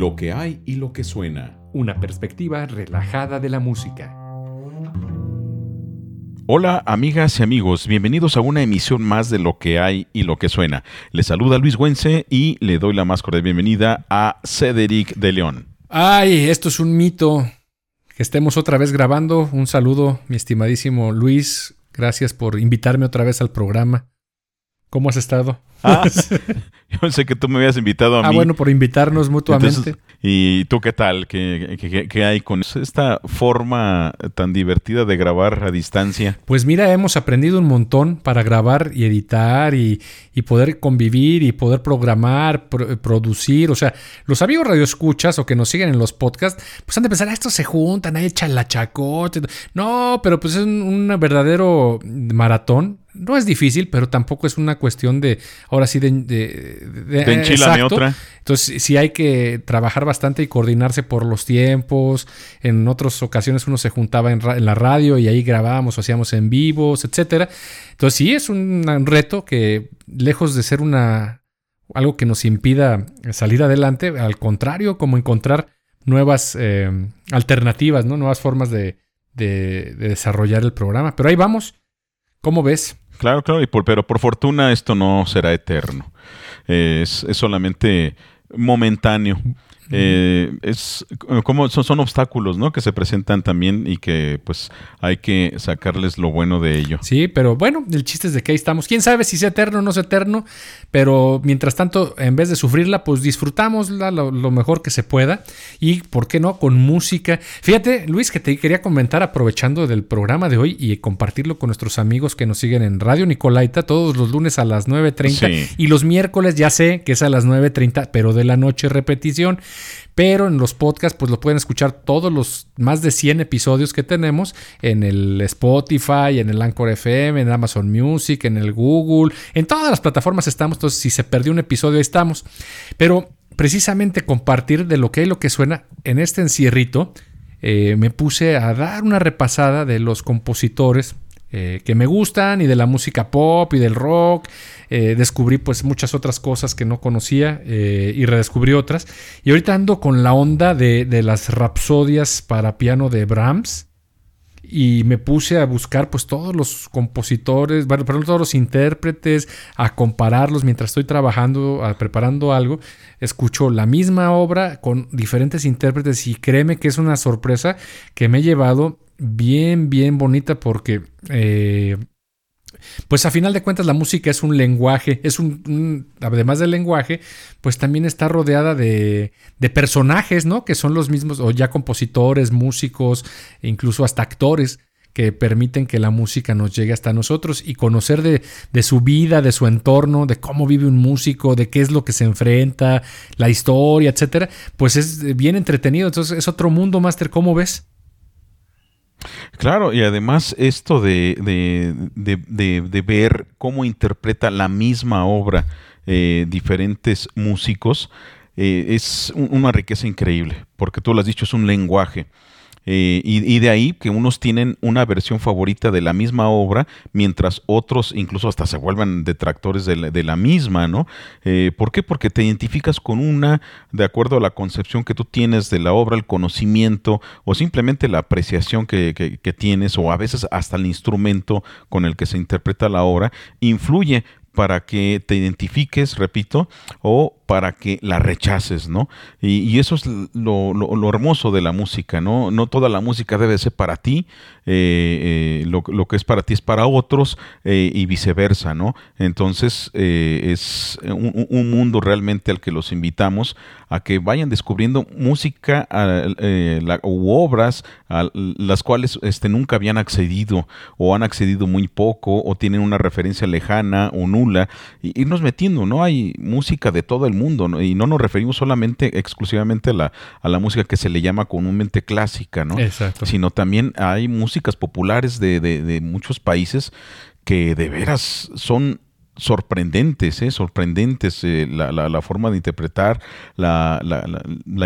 Lo que hay y lo que suena. Una perspectiva relajada de la música. Hola amigas y amigos, bienvenidos a una emisión más de Lo que hay y lo que suena. Les saluda Luis Güense y le doy la más cordial bienvenida a Cedric de León. Ay, esto es un mito. Que estemos otra vez grabando. Un saludo, mi estimadísimo Luis. Gracias por invitarme otra vez al programa. ¿Cómo has estado? Ah, yo pensé que tú me habías invitado a ah, mí. bueno, por invitarnos mutuamente. Entonces, ¿Y tú qué tal? ¿Qué, qué- qué hay con esta forma tan divertida de grabar a distancia? Pues mira, hemos aprendido un montón para grabar y editar y, y poder convivir y poder programar, pro- producir. O sea, los amigos radioescuchas o que nos siguen en los podcasts, pues han de pensar, "Ah, estos se juntan, ahí echan la chacote. No, pero pues es un, un verdadero maratón. No es difícil, pero tampoco es una cuestión de, ahora sí, de... De, de- De exacto. otra. Entonces sí hay que trabajar bastante y coordinarse por los tiempos. En otras ocasiones uno se juntaba en, ra- en la radio y ahí grabábamos o hacíamos en vivos, etcétera. Entonces sí es un, un reto que lejos de ser una algo que nos impida salir adelante, al contrario, como encontrar nuevas eh, alternativas, ¿no? Nuevas formas de, de- de desarrollar el programa. Pero ahí vamos. ¿Cómo ves? Claro, claro, y por- pero por fortuna esto no será eterno. Es, es solamente momentáneo. Eh, es como son, son obstáculos, ¿no? Que se presentan también y que pues hay que sacarles lo bueno de ello. Sí, pero bueno, el chiste es de que ahí estamos. Quién sabe si sea eterno o no sea eterno, pero mientras tanto, en vez de sufrirla, pues disfrutámosla lo, lo mejor que se pueda. Y, ¿por qué no? Con música. Fíjate, Luis, que te quería comentar aprovechando del programa de hoy y compartirlo con nuestros amigos que nos siguen en Radio Nicolaita todos los lunes a las 9.30 Sí. y los miércoles ya sé que es a las 9.30, pero de la noche repetición. Pero en los podcasts, pues lo pueden escuchar todos los más de 100 episodios que tenemos en el Spotify, en el Anchor FM, en Amazon Music, en el Google, en todas las plataformas estamos. Entonces, si se perdió un episodio, ahí estamos. Pero precisamente compartir de lo que hay, lo que suena en este encierrito, eh, me puse a dar una repasada de los compositores eh, que me gustan y de la música pop y del rock. Eh, descubrí pues muchas otras cosas que no conocía eh, y redescubrí otras. Y ahorita ando con la onda de, de las rapsodias para piano de Brahms. Y me puse a buscar pues todos los compositores, bueno, perdón, todos los intérpretes, a compararlos mientras estoy trabajando, a- preparando algo. Escucho la misma obra con diferentes intérpretes y créeme que es una sorpresa que me he llevado bien, bien bonita porque eh, pues a final de cuentas la música es un lenguaje, es un, un- además del lenguaje, pues también está rodeada de, de personajes, ¿no? Que son los mismos, o ya compositores, músicos, incluso hasta actores que permiten que la música nos llegue hasta nosotros y conocer de, de su vida, de su entorno, de cómo vive un músico, de qué es lo que se enfrenta, la historia, etcétera, pues es bien entretenido. Entonces es otro mundo, Master, ¿cómo ves? Claro, y además esto de, de- de- de- ver cómo interpreta la misma obra eh, diferentes músicos eh, es un- una riqueza increíble, porque tú lo has dicho, es un lenguaje. Eh, y, de ahí que unos tienen una versión favorita de la misma obra, mientras otros incluso hasta se vuelven detractores de la, misma, ¿no? Eh, ¿Por qué? Porque te identificas con una de acuerdo a la concepción que tú tienes de la obra, el conocimiento o simplemente la apreciación que tienes o a veces hasta el instrumento con el que se interpreta la obra, influye para que te identifiques, repito, o para que la rechaces, ¿no? Y, eso es lo, lo- hermoso de la música, ¿no? No toda la música debe ser para ti, eh, eh, lo, lo que es para ti es para otros eh, y viceversa, ¿no? Entonces es un, un mundo realmente al que los invitamos a que vayan descubriendo música la- u obras a las cuales este, nunca habían accedido o han accedido muy poco o tienen una referencia lejana o nula, y irnos metiendo, ¿no? Hay música de todo el mundo ¿no? y no nos referimos solamente exclusivamente a la, a la música que se le llama comúnmente clásica, ¿no? Exacto. Sino también hay músicas populares de, de- de muchos países que de veras son sorprendentes, ¿eh? sorprendentes eh, la, forma de interpretar, la,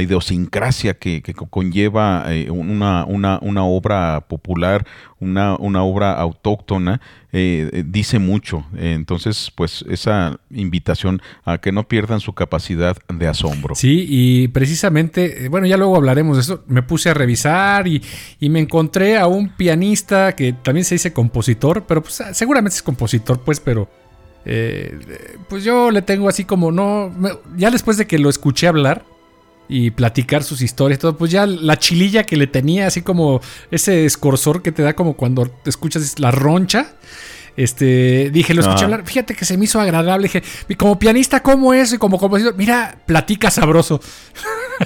idiosincrasia que, conlleva eh, una, una, obra popular, una, una obra autóctona, dice mucho. entonces, pues esa invitación a que no pierdan su capacidad de asombro. Sí, y precisamente, bueno, ya luego hablaremos de eso, me puse a revisar y, y me encontré a un pianista que también se dice compositor, pero pues seguramente es compositor, pues, pero eh, pues yo le tengo así como no. ya después de que lo escuché hablar y platicar sus historias y todo, pues ya la chililla que le tenía, así como ese escorzor que te da como cuando te escuchas la roncha. Este, dije, lo escuché hablar, fíjate que se me hizo agradable. Dije, como pianista, ¿cómo es? Y como compositor, mira, platica sabroso.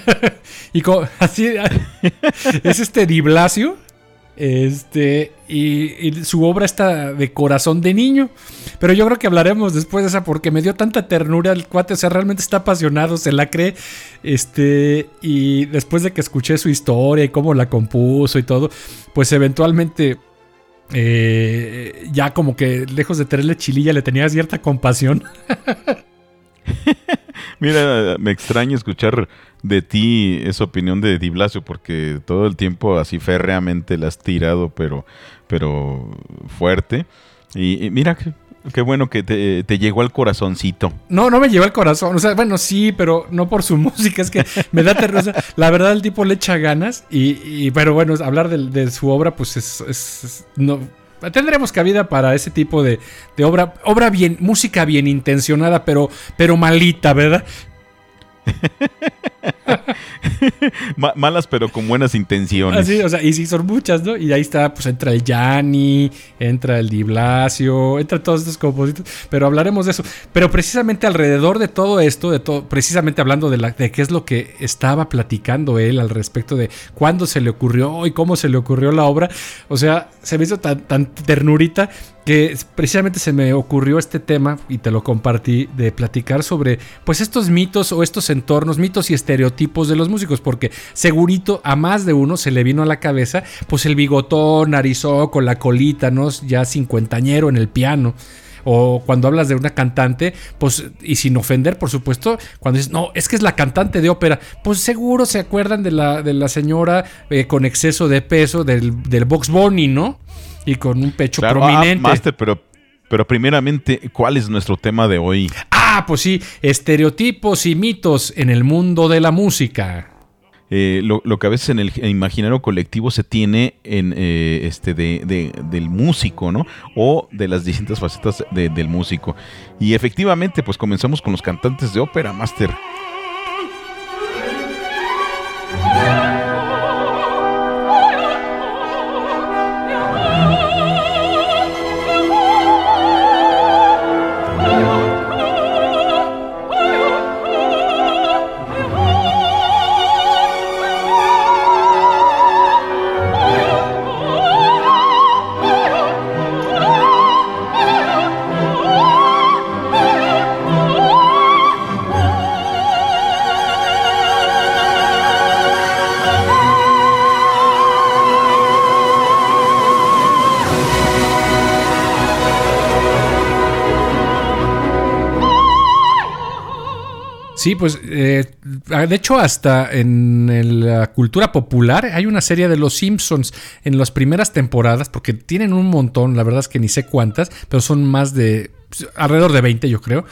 y como, así, es este Diblasio este, y, su obra está de corazón de niño. Pero yo creo que hablaremos después de esa porque me dio tanta ternura el cuate. O sea, realmente está apasionado, se la cree. Este, y después de que escuché su historia y cómo la compuso y todo, pues eventualmente. Eh, ya como que lejos de tenerle chililla le tenía cierta compasión. Mira, me extraña escuchar de ti esa opinión de Di Blasio, porque todo el tiempo así férreamente la has tirado, pero, pero fuerte. Y, mira, qué, bueno que te, llegó al corazoncito. No, no me llegó al corazón. O sea, bueno, sí, pero no por su música. Es que me da terror. la verdad, el tipo le echa ganas. Y, pero bueno, hablar de, su obra, pues es, no, tendremos cabida para ese tipo de, obra, obra bien, música bien intencionada, pero, pero malita, ¿verdad? Malas pero con buenas intenciones. Así, o sea, y sí son muchas, ¿no? Y ahí está, pues entra el Yanni, entra el Di Blasio, entra todos estos compositores, pero hablaremos de eso. Pero precisamente alrededor de todo esto, de todo, precisamente hablando de, la, de qué es lo que estaba platicando él al respecto de cuándo se le ocurrió y cómo se le ocurrió la obra, o sea, se me hizo tan, tan ternurita que precisamente se me ocurrió este tema y te lo compartí de platicar sobre pues estos mitos o estos entornos, mitos y estereotipos de los músicos, porque segurito a más de uno se le vino a la cabeza pues el bigotón, con la colita, ¿no? Ya cincuentañero en el piano. O cuando hablas de una cantante, pues, y sin ofender, por supuesto, cuando dices, no, es que es la cantante de ópera, pues seguro se acuerdan de la, de la señora eh, con exceso de peso del, del Box Bunny, ¿no? y con un pecho ah, prominente. Master, pero, pero primeramente, ¿cuál es nuestro tema de hoy? Ah, pues sí, estereotipos y mitos en el mundo de la música. Eh, lo, que a veces en el imaginario colectivo se tiene en eh, este de, del músico, ¿no? O de las distintas facetas del músico. Y efectivamente, pues comenzamos con los cantantes de ópera, Master. Sí, pues eh, de hecho hasta en la cultura popular hay una serie de Los Simpsons en las primeras temporadas, porque tienen un montón, la verdad es que ni sé cuántas, pero son más de alrededor de 20 yo creo,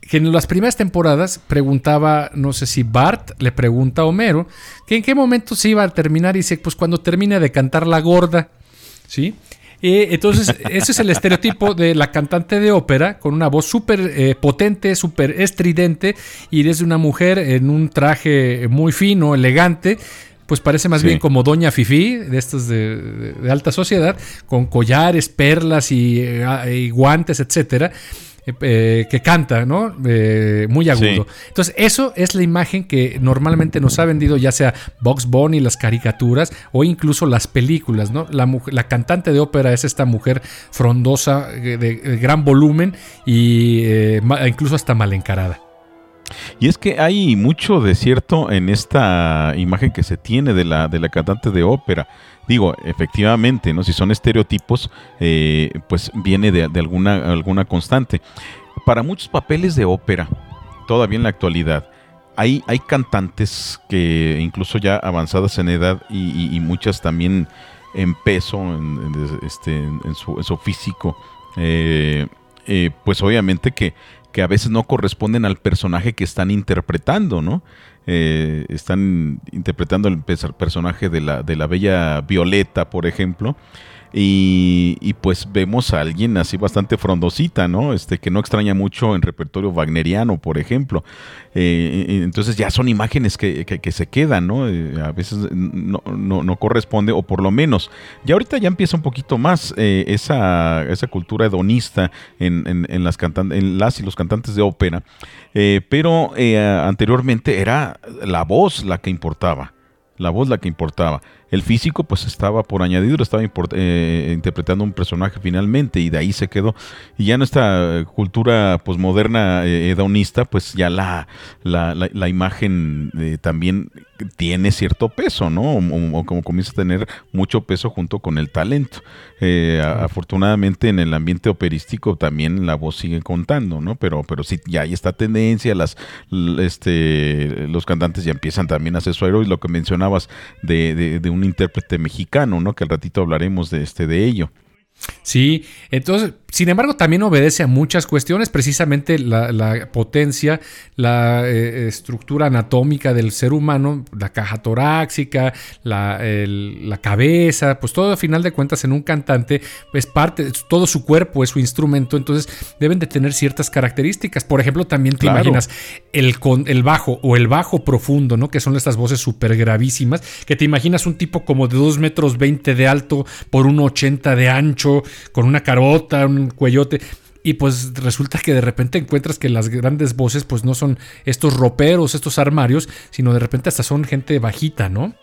que en las primeras temporadas preguntaba, no sé si Bart le pregunta a Homero, que en qué momento se iba a terminar y dice, pues cuando termine de cantar la gorda, ¿sí? Entonces, ese es el estereotipo de la cantante de ópera con una voz súper eh, potente, súper estridente y es una mujer en un traje muy fino, elegante. Pues parece más bien como Doña Fifi, de estos de, alta sociedad, con collares, perlas y, eh, y guantes, etcétera eh, que canta, ¿no? Eh, muy agudo. Entonces, eso es la imagen que normalmente nos ha vendido ya sea Box Bunny, las caricaturas o incluso las películas, ¿no? La, la cantante de ópera es esta mujer frondosa, eh, de, gran volumen y incluso hasta mal encarada. Y es que hay mucho de cierto en esta imagen que se tiene de la, de la cantante de ópera. Digo, efectivamente, ¿no? Si son estereotipos, eh, pues viene de, alguna, alguna constante. para muchos papeles de ópera, todavía en la actualidad, hay, hay cantantes que incluso ya avanzadas en edad y, muchas también en peso, en, este, en, su, físico, eh, eh, pues obviamente que, que, a veces no corresponden al personaje que están interpretando, ¿no? Eh, están interpretando el personaje de la, de la bella Violeta, por ejemplo, y, pues vemos a alguien así bastante frondosita, ¿no? Este, que no extraña mucho en repertorio wagneriano, por ejemplo. Eh, entonces ya son imágenes que, se quedan, ¿no? Eh, a veces no, no, corresponde, o por lo menos, ya ahorita ya empieza un poquito más eh, esa, esa cultura hedonista en, en, las en las y los cantantes de ópera. pero anteriormente era la voz la que importaba. La voz la que importaba. El físico pues estaba por añadido, estaba eh, interpretando un personaje finalmente y de ahí se quedó. Y ya en esta cultura posmoderna eh, hedonista pues ya la, la, imagen eh, también tiene cierto peso, ¿no? O, como comienza a tener mucho peso junto con el talento. afortunadamente en el ambiente operístico también la voz sigue contando, ¿no? Pero, pero sí, ya hay esta tendencia, las, este, los cantantes ya empiezan también a hacer su héroe, lo que mencionabas de, de un intérprete mexicano, ¿no? Que al ratito hablaremos de este de ello. Sí, entonces, sin embargo, también obedece a muchas cuestiones, precisamente la, potencia, la eh, estructura anatómica del ser humano, la caja torácica, la, cabeza, pues todo a final de cuentas en un cantante es parte, todo su cuerpo es su instrumento, entonces deben de tener ciertas características. Por ejemplo, también te imaginas el, con, el bajo o el bajo profundo, ¿no? Que son estas voces súper gravísimas, que te imaginas un tipo como de 2 metros 20 de alto por 1,80 de ancho con una carota, un cuellote. Y pues resulta que de repente encuentras que las grandes voces pues no son estos roperos, estos armarios, sino de repente hasta son gente bajita, ¿no?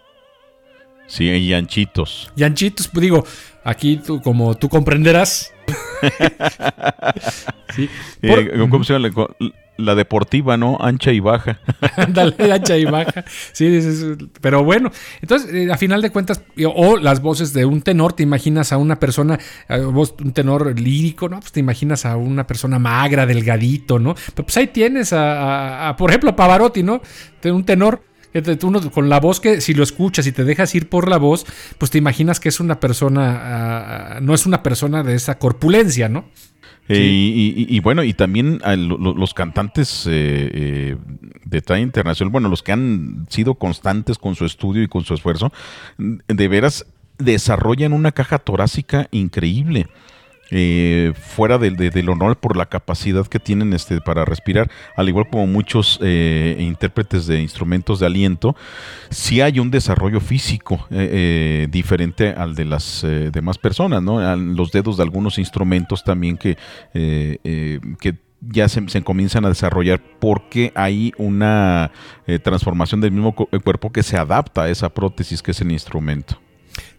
Sí, y anchitos. Y anchitos, pues digo, aquí tú, como tú comprenderás. sí. Eh, ¿Cómo se llama? La deportiva, ¿no? Ancha y baja. Dale, ancha y baja. Sí, pero bueno, entonces, eh, a final de cuentas, o las voces de un tenor, te imaginas a una persona, un tenor lírico, ¿no? Pues te imaginas a una persona magra, delgadito, ¿no? Pero pues ahí tienes a, por ejemplo, a Pavarotti, ¿no? Un tenor. Uno con la voz que si lo escuchas y te dejas ir por la voz, pues te imaginas que es una persona, ah, no es una persona de esa corpulencia, ¿no? Eh, y, bueno, y también los cantantes eh, eh, de talla internacional, bueno, los que han sido constantes con su estudio y con su esfuerzo, de veras desarrollan una caja torácica increíble. Eh, fuera del, del, honor por la capacidad que tienen este, para respirar, al igual como muchos eh, intérpretes de instrumentos de aliento, sí hay un desarrollo físico eh, diferente al de las demás personas, ¿no? los dedos de algunos instrumentos también que, que ya se, comienzan a desarrollar porque hay una transformación del mismo cuerpo que se adapta a esa prótesis que es el instrumento.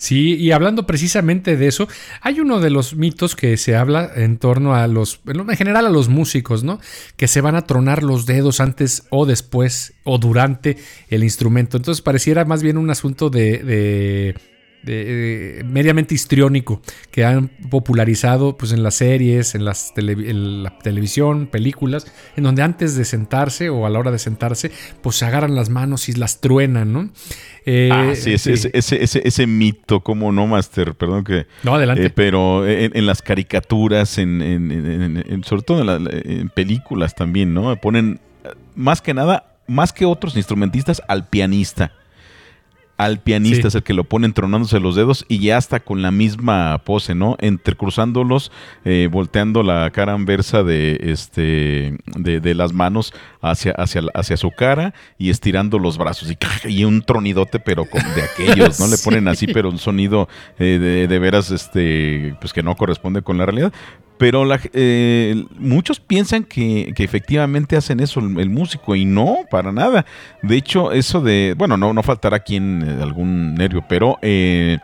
Sí, y hablando precisamente de eso, hay uno de los mitos que se habla en torno a los, en general a los músicos, ¿no? Que se van a tronar los dedos antes o después o durante el instrumento. Entonces pareciera más bien un asunto de de, mediamente histriónico que han popularizado pues, en las series, en, las la televisión, películas, en donde antes de sentarse o a la hora de sentarse, pues se agarran las manos y las truenan, ¿no? Eh, ah, sí, ese, Ese, ese, ese, mito, como no, Master? Perdón que... No, adelante. Eh, pero en, las caricaturas, en, sobre todo en, películas también, ¿no? Ponen más que nada, más que otros instrumentistas, al pianista al pianista es el que lo pone entronándose los dedos y ya está con la misma pose, ¿no? Entrecruzándolos, eh, volteando la cara anversa de, este, de, las manos hacia, hacia, hacia, su cara y estirando los brazos y, un tronidote, pero de aquellos, ¿no? Le ponen así, pero un sonido eh, de, de, veras, este, pues que no corresponde con la realidad. Pero eh, muchos piensan que, efectivamente hacen eso el, músico y no, para nada. De hecho, eso de, bueno, no, no faltará quien eh, algún nervio, pero eh,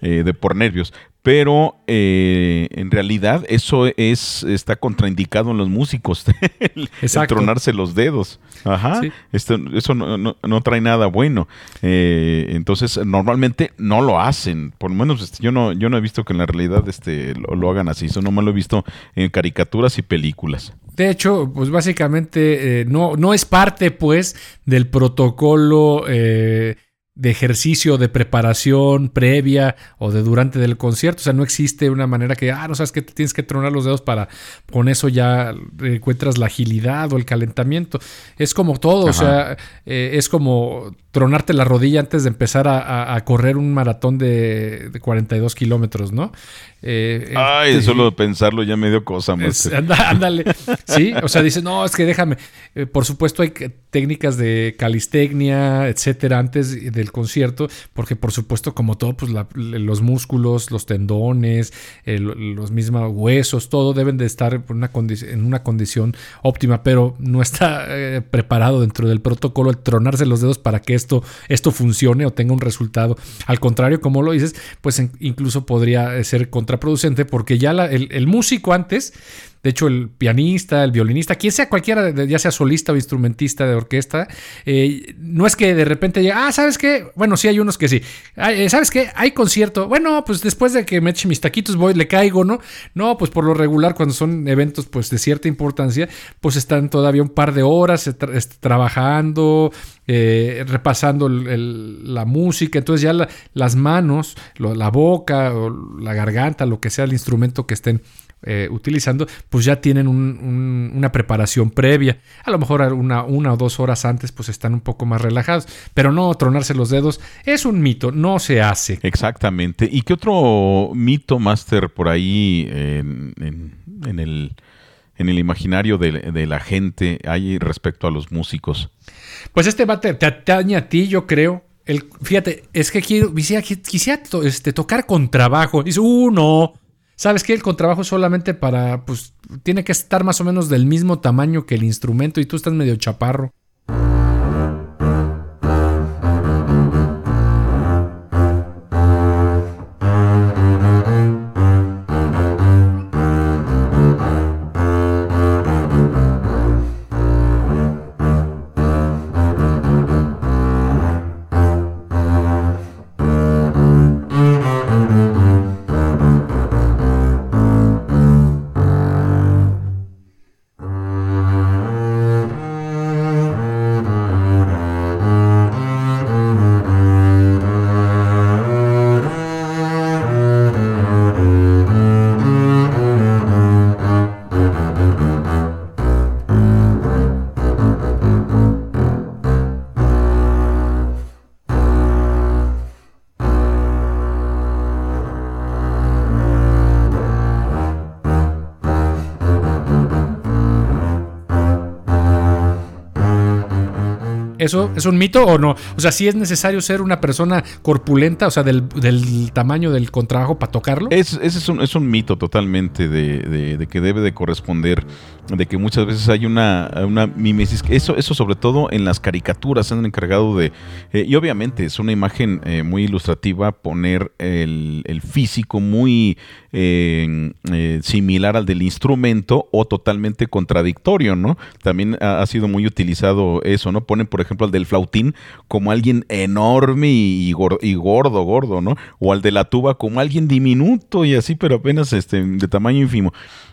de por nervios pero eh, en realidad eso es está contraindicado en los músicos, el, tronarse los dedos. Ajá, Esto, eso no, trae nada bueno. Eh, entonces normalmente no lo hacen, por lo menos este, yo no yo no he visto que en la realidad este lo, hagan así, eso nomás lo he visto en caricaturas y películas. De hecho, pues básicamente eh, no, no es parte, pues, del protocolo de ejercicio, de preparación previa o de durante del concierto. O sea, no existe una manera que, ah, no sabes que tienes que tronar los dedos para con eso ya encuentras la agilidad o el calentamiento. Es como todo, o sea, eh, es como tronarte la rodilla antes de empezar a, correr un maratón de, de 42 kilómetros, ¿no? Eh, Ay, este, solo pensarlo ya me dio cosa. ándale. sí, o sea, dice, no, es que déjame. Eh, por supuesto hay técnicas de calistecnia, etcétera, antes del concierto, porque por supuesto, como todo, pues los músculos, los tendones, los mismos huesos, todo deben de estar en una, en una condición óptima, pero no está eh, preparado dentro del protocolo el tronarse los dedos para que esto, esto funcione o tenga un resultado. Al contrario, como lo dices, pues incluso podría ser contraproducente porque ya el, músico antes de hecho, el pianista, el violinista, quien sea cualquiera, ya sea solista o instrumentista de orquesta, eh, no es que de repente diga, ah, ¿sabes qué? Bueno, sí hay unos que sí. Eh, ¿Sabes qué? Hay concierto. Bueno, pues después de que me eche mis taquitos voy, le caigo, ¿no? No, pues por lo regular, cuando son eventos pues de cierta importancia, pues están todavía un par de horas este, trabajando, eh, repasando la música, entonces ya las manos, la boca o la garganta, lo que sea el instrumento que estén eh, utilizando, pues ya tienen una preparación previa. A lo mejor una, una, o dos horas antes, pues están un poco más relajados. Pero no tronarse los dedos es un mito, no se hace. Exactamente. ¿Y qué otro mito, Master, por ahí en, el, en el imaginario de, la gente hay respecto a los músicos? Pues este va te, te atañe a ti, yo creo. El, fíjate, es que quiero, quisiera, quisiera este, tocar con trabajo. Dice, uh, no ¿Sabes qué? El contrabajo solamente para, pues, tiene que estar más o menos del mismo tamaño que el instrumento y tú estás medio chaparro. ¿Eso es un mito o no? O sea, ¿sí es necesario ser una persona corpulenta, o sea, del, tamaño del contrabajo para tocarlo? Es, ese es un, es un mito totalmente de, que debe de corresponder, de que muchas veces hay una, una mimesis. Eso, eso sobre todo en las caricaturas se han encargado de... Eh, y obviamente es una imagen eh, muy ilustrativa poner el, físico muy eh, similar al del instrumento o totalmente contradictorio, ¿no? También ha, ha sido muy utilizado eso, ¿no? Ponen, por ejemplo, ejemplo, al del flautín como alguien enorme y gordo, gordo, gordo, ¿no? O al de la tuba como alguien diminuto y así, pero apenas este, de tamaño ínfimo.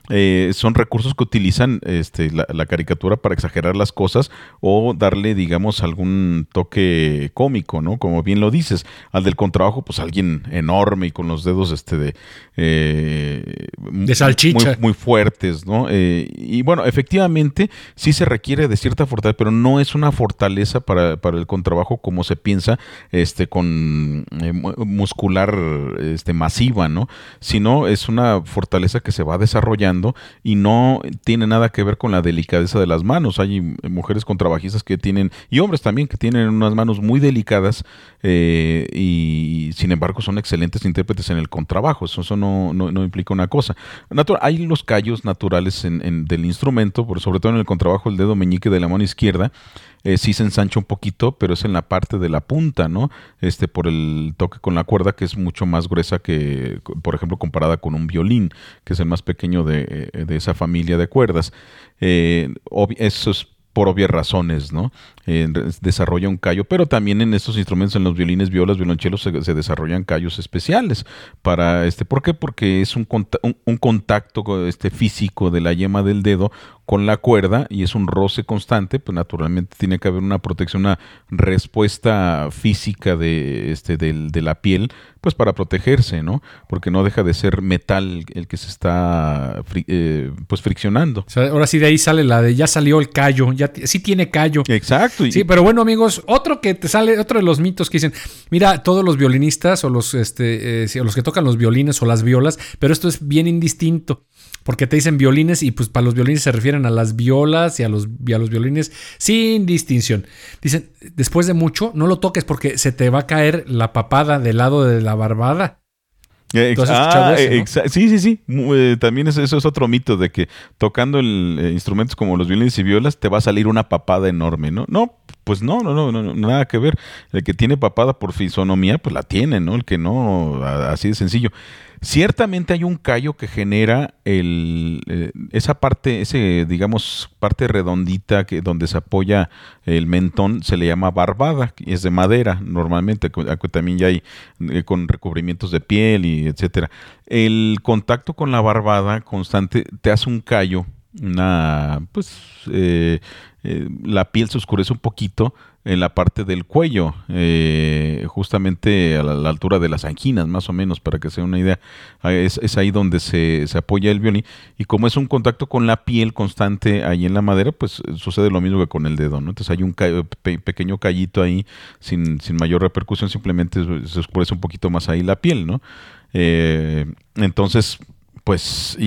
Eh, son recursos que utilizan este, la, caricatura para exagerar las cosas o darle, digamos, algún toque cómico, ¿no? Como bien lo dices, al del contrabajo, pues alguien enorme y con los dedos este de... Eh, de salchicha. Muy, fuertes, ¿no? Eh, y bueno, efectivamente, sí se requiere de cierta fortaleza, pero no es una fortaleza para, para el contrabajo como se piensa, este, con muscular este, masiva, ¿no? Sino es una fortaleza que se va desarrollando y no tiene nada que ver con la delicadeza de las manos. Hay mujeres contrabajistas que tienen, y hombres también, que tienen unas manos muy delicadas eh, y sin embargo son excelentes intérpretes en el contrabajo. Eso, no, no, implica una cosa. hay los callos naturales en, del instrumento, por, sobre todo en el contrabajo, el dedo meñique de la mano izquierda eh, sí se ensancha un poquito, pero es en la parte de la punta, ¿no? Este, por el toque con la cuerda, que es mucho más gruesa que, por ejemplo, comparada con un violín, que es el más pequeño de, eh, esa familia de cuerdas. Eh, eso es por obvias razones, ¿no? Eh, desarrolla un callo, pero también en estos instrumentos, en los violines, violas, violonchelos, se, desarrollan callos especiales para este. ¿Por qué? Porque es un, un, contacto este, físico de la yema del dedo con la cuerda y es un roce constante, pues naturalmente tiene que haber una protección, una respuesta física de, este, de la piel, pues para protegerse, ¿no? Porque no deja de ser metal el que se está eh, pues friccionando. ahora sí de ahí sale la de ya salió el callo, ya sí tiene callo. Exacto. Sí, pero bueno amigos, otro que te sale, otro de los mitos que dicen, mira, todos los violinistas o los, este, eh, los que tocan los violines o las violas, pero esto es bien indistinto. Porque te dicen violines y pues para los violines se refieren a las violas y a los, y a los violines sin distinción. Dicen, después de mucho, no lo toques porque se te va a caer la papada del lado de la barbada. Ah, sí, sí, sí. Eh, también eso, es otro mito de que tocando el, eh, instrumentos como los violines y violas te va a salir una papada enorme, ¿no? No, pues no, no, no, no, nada que ver. El que tiene papada por fisonomía, pues la tiene, ¿no? El que no, así de sencillo. Ciertamente hay un callo que genera el, eh, esa parte, ese, digamos, parte redondita que donde se apoya el mentón, se le llama barbada, y es de madera normalmente, también ya hay eh, con recubrimientos de piel y etcétera. El contacto con la barbada constante te hace un callo, una, pues, eh, la piel se oscurece un poquito, en la parte del cuello, eh, justamente a la, altura de las anginas, más o menos, para que sea una idea. Ah, es, ahí donde se, apoya el violín. Y como es un contacto con la piel constante ahí en la madera, pues sucede lo mismo que con el dedo, ¿no? Entonces hay un pequeño callito ahí sin, sin mayor repercusión, simplemente se oscurece un poquito más ahí la piel, ¿no? Eh, entonces, pues,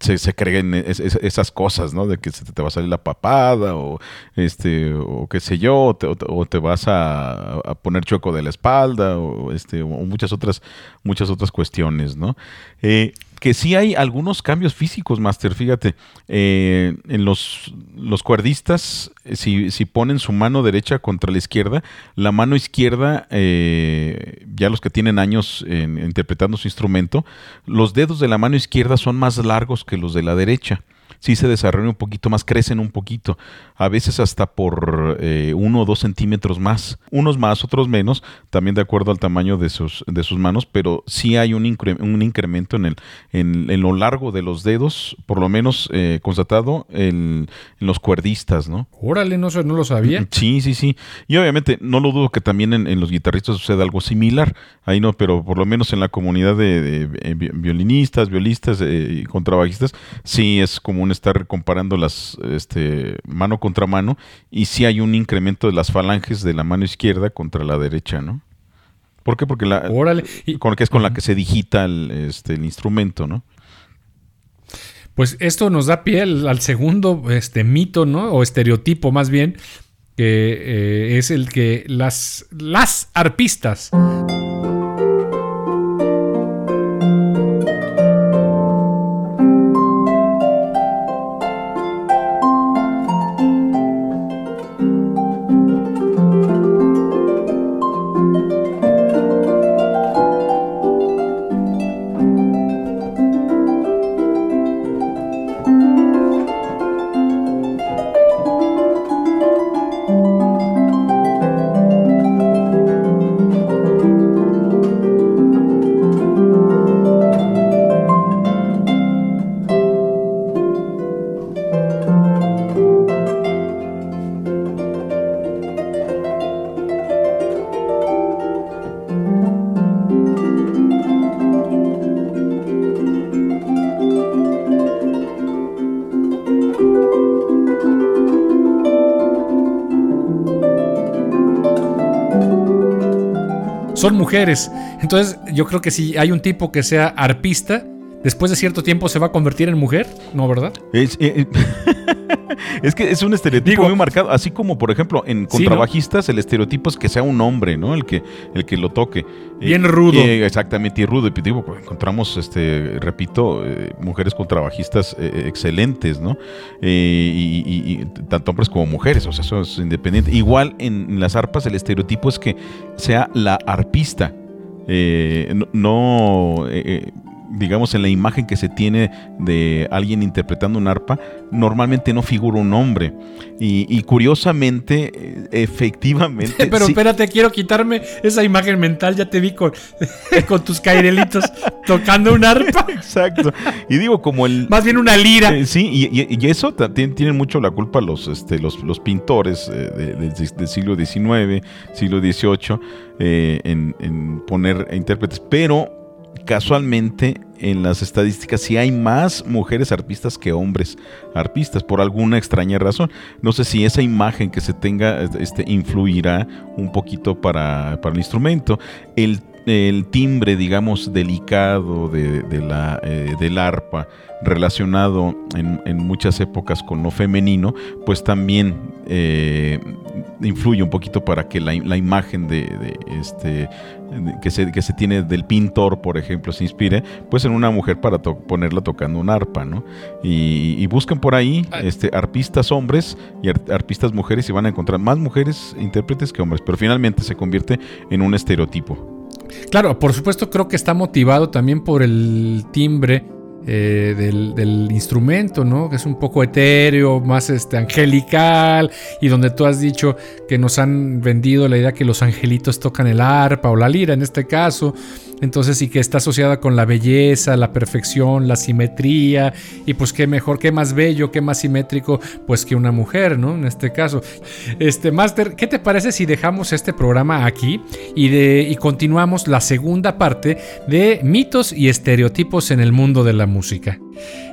se, se creen esas cosas, ¿no? De que se te va a salir la papada o este o qué sé yo, o te, vas a, poner choco de la espalda o este o muchas otras muchas otras cuestiones, ¿no? Eh, que sí hay algunos cambios físicos, Master. Fíjate, eh, en los, los cuerdistas, si, si, ponen su mano derecha contra la izquierda, la mano izquierda, eh, ya los que tienen años interpretando su instrumento, los dedos de la mano izquierda son más largos que los de la derecha sí se desarrollan un poquito más, crecen un poquito, a veces hasta por eh, uno o dos centímetros más, unos más, otros menos, también de acuerdo al tamaño de sus, de sus manos, pero sí hay un, un incremento en, el, en, lo largo de los dedos, por lo menos eh, constatado en, los cuerdistas, ¿no? Órale, no, no lo sabía. Sí, sí, sí. Y obviamente no lo dudo que también en, los guitarristas suceda algo similar, ahí no, pero por lo menos en la comunidad de, violinistas, violistas y contrabajistas, sí es estar comparando las este, mano contra mano y si hay un incremento de las falanges de la mano izquierda contra la derecha, ¿no? ¿Por qué? Porque la, con que es con la que se digita el, este, el instrumento, ¿no? Pues esto nos da pie al, segundo este, mito, ¿no? O estereotipo más bien, que eh, es el que las, las arpistas son mujeres. Entonces, yo creo que si hay un tipo que sea arpista, después de cierto tiempo se va a convertir en mujer, ¿no, verdad? Es, eh, eh, que es un estereotipo muy marcado, así como por ejemplo en contrabajistas el estereotipo es que sea un hombre, ¿no? El que el que lo toque. Bien rudo. exactamente, y rudo. Y digo, pues, encontramos, este, repito, eh, mujeres contrabajistas excelentes, ¿no? y, tanto hombres como mujeres, o sea, eso es independiente. Igual en las arpas el estereotipo es que sea la arpista. no, digamos, en la imagen que se tiene de alguien interpretando un arpa, normalmente no figura un hombre. Y, curiosamente, eh, efectivamente... Pero espérate, quiero quitarme esa imagen mental, ya te vi con, con tus cairelitos tocando un arpa. Exacto. Y digo, como el... Más bien una lira. Eh, sí, y, eso tienen mucho la culpa los, este, los, los pintores eh, del siglo XIX, siglo XVIII, en, en poner intérpretes. Pero casualmente en las estadísticas sí hay más mujeres arpistas que hombres arpistas por alguna extraña razón. No sé si esa imagen que se tenga este, influirá un poquito para, para el instrumento. El el timbre, digamos, delicado de, la, eh, del arpa relacionado en, muchas épocas con lo femenino, pues también eh, influye un poquito para que la, imagen de, este que, se, que se tiene del pintor, por ejemplo, se inspire, pues en una mujer para ponerla tocando un arpa, ¿no? Y, buscan por ahí ah. este, arpistas hombres y arpistas mujeres y van a encontrar más mujeres intérpretes que hombres, pero finalmente se convierte en un estereotipo. Claro, por supuesto creo que está motivado también por el timbre eh, del, instrumento, ¿no? Que es un poco etéreo, más este, angelical, y donde tú has dicho que nos han vendido la idea que los angelitos tocan el arpa o la lira en este caso. Entonces, y que está asociada con la belleza, la perfección, la simetría, y pues qué mejor, qué más bello, qué más simétrico, pues que una mujer, ¿no? En este caso. Este, Master, ¿qué te parece si dejamos este programa aquí y, de, y continuamos la segunda parte de mitos y estereotipos en el mundo de la música?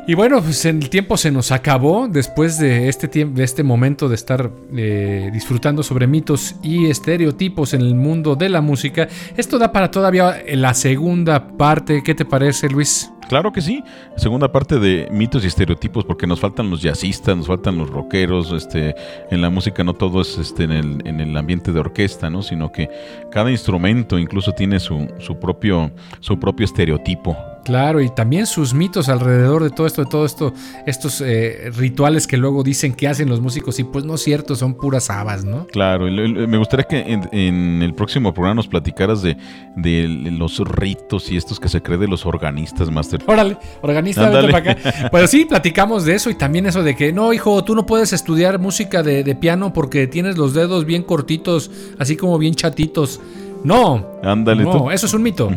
Y bueno, pues el tiempo se nos acabó después de este, de este momento de estar eh, disfrutando sobre mitos y estereotipos en el mundo de la música. Esto da para todavía la segunda parte. ¿Qué te parece, Luis? Claro que sí. Segunda parte de mitos y estereotipos, porque nos faltan los jazzistas, nos faltan los rockeros. Este, en la música no todo es este, en, el, en el ambiente de orquesta, ¿no? Sino que cada instrumento incluso tiene su, su, propio, su propio estereotipo. Claro, y también sus mitos alrededor de todo esto, de todo esto, estos eh, rituales que luego dicen que hacen los músicos, y pues no es cierto, son puras habas, ¿no? Claro, me gustaría que en, el próximo programa nos platicaras de, los ritos y estos que se cree de los organistas, Master. Órale, organista, vente para acá. Pues sí, platicamos de eso y también eso de que, no, hijo, tú no puedes estudiar música de, de piano porque tienes los dedos bien cortitos, así como bien chatitos. No. Ándale. No, eso es un mito.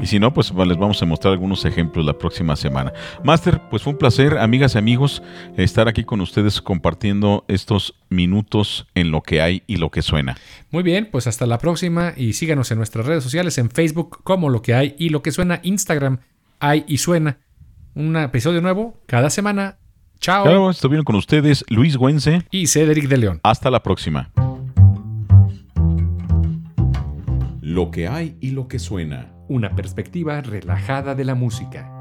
Y si no, pues les vamos a mostrar algunos ejemplos la próxima semana. Master, pues fue un placer, amigas y amigos, estar aquí con ustedes compartiendo estos minutos en lo que hay y lo que suena. Muy bien, pues hasta la próxima y síganos en nuestras redes sociales, en Facebook como lo que hay y lo que suena, Instagram hay y suena. Un episodio nuevo cada semana. Chao. Claro, estuvieron con ustedes Luis Güense y Cedric de León. Hasta la próxima. Lo que hay y lo que suena. Una perspectiva relajada de la música.